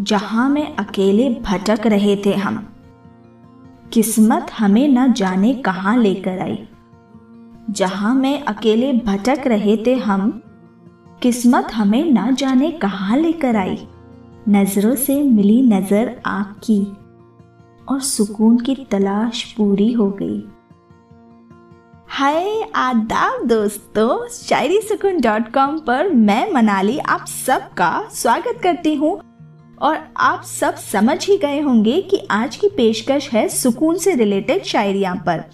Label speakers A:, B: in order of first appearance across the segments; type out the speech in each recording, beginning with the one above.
A: जहाँ में अकेले भटक रहे थे हम। किस्मत हमें न जाने कहाँ लेकर आई। जहाँ में अकेले भटक रहे थे हम, किस्मत हमें न जाने कहाँ लेकर आई। नज़रों से मिली नज़र आपकी और सुकून की तलाश पूरी हो गई। हाय आदाब दोस्तों, शायरी सुकून डॉट कॉम पर मैं मनाली आप सबका स्वागत करती हूँ। और आप सब समझ ही गए होंगे कि आज की पेशकश है सुकून से रिलेटेड शायरिया पर।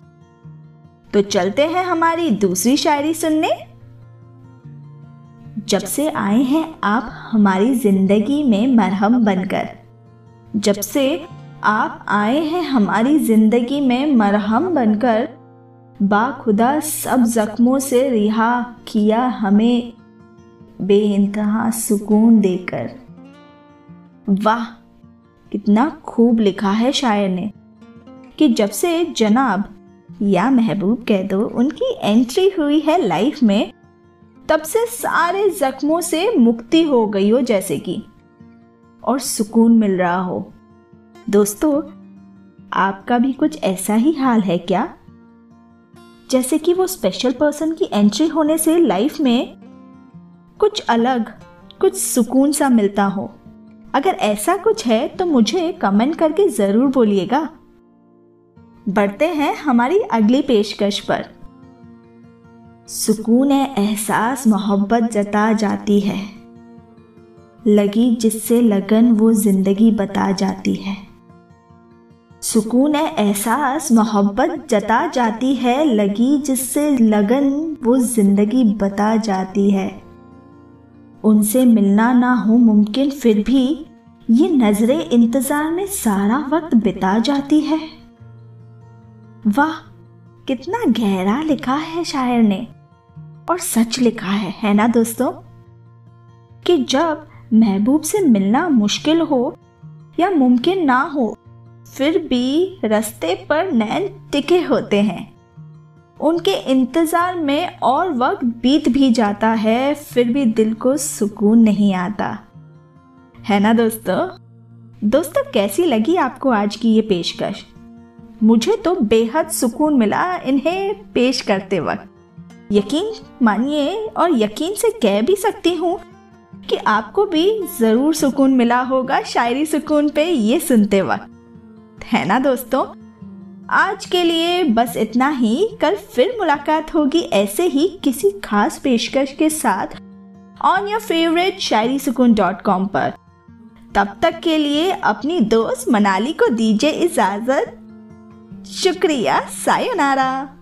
A: तो चलते हैं हमारी दूसरी शायरी सुनने। जब से आए हैं आप हमारी ज़िंदगी में मरहम बनकर। जब से आप आए हैं हमारी ज़िंदगी में मरहम बनकर, बाखुदा सब जख्मों से रिहा किया हमें बेइंतहा सुकून देकर। वाह, कितना खूब लिखा है शायर ने, कि जब से जनाब या महबूब कह दो उनकी एंट्री हुई है लाइफ में, तब से सारे जख्मों से मुक्ति हो गई हो जैसे कि, और सुकून मिल रहा हो। दोस्तों, आपका भी कुछ ऐसा ही हाल है क्या? जैसे कि वो स्पेशल पर्सन की एंट्री होने से लाइफ में कुछ अलग, कुछ सुकून सा मिलता हो। अगर ऐसा कुछ है तो मुझे कमेंट करके ज़रूर बोलिएगा। बढ़ते हैं हमारी अगली पेशकश पर। सुकून एहसास, मोहब्बत जता जाती है। लगी जिससे लगन, वो ज़िंदगी बता जाती है। सुकून एहसास, मोहब्बत जता जाती है। लगी जिससे लगन, वो ज़िंदगी बता जाती है। उनसे मिलना ना हो मुमकिन, फिर भी ये नज़रें इंतज़ार में सारा वक्त बिता जाती है। वाह, कितना गहरा लिखा है शायर ने। और सच लिखा है है ना दोस्तों? कि जब महबूब से मिलना मुश्किल हो या मुमकिन ना हो, फिर भी रास्ते पर नैन टिके होते हैं। उनके इंतज़ार में और वक्त बीत भी जाता है, फिर भी दिल को सुकून नहीं आता। है ना दोस्तों? दोस्तों, कैसी लगी आपको आज की ये पेशकश? मुझे तो बेहद सुकून मिला इन्हें पेश करते वक्त। यकीन मानिए और यकीन से कह भी सकती हूँ कि आपको भी ज़रूर सुकून मिला होगा शायरी सुकून पे ये सुनते वक्त। है ना दोस्तों? आज के लिए बस इतना ही। कल फिर मुलाकात होगी ऐसे ही किसी खास पेशकश के साथ ऑन योर फेवरेट शायरी सुकून डॉट कॉम पर। तब तक के लिए अपनी दोस्त मनाली को दीजिए इजाज़त। शुक्रिया सायोनारा।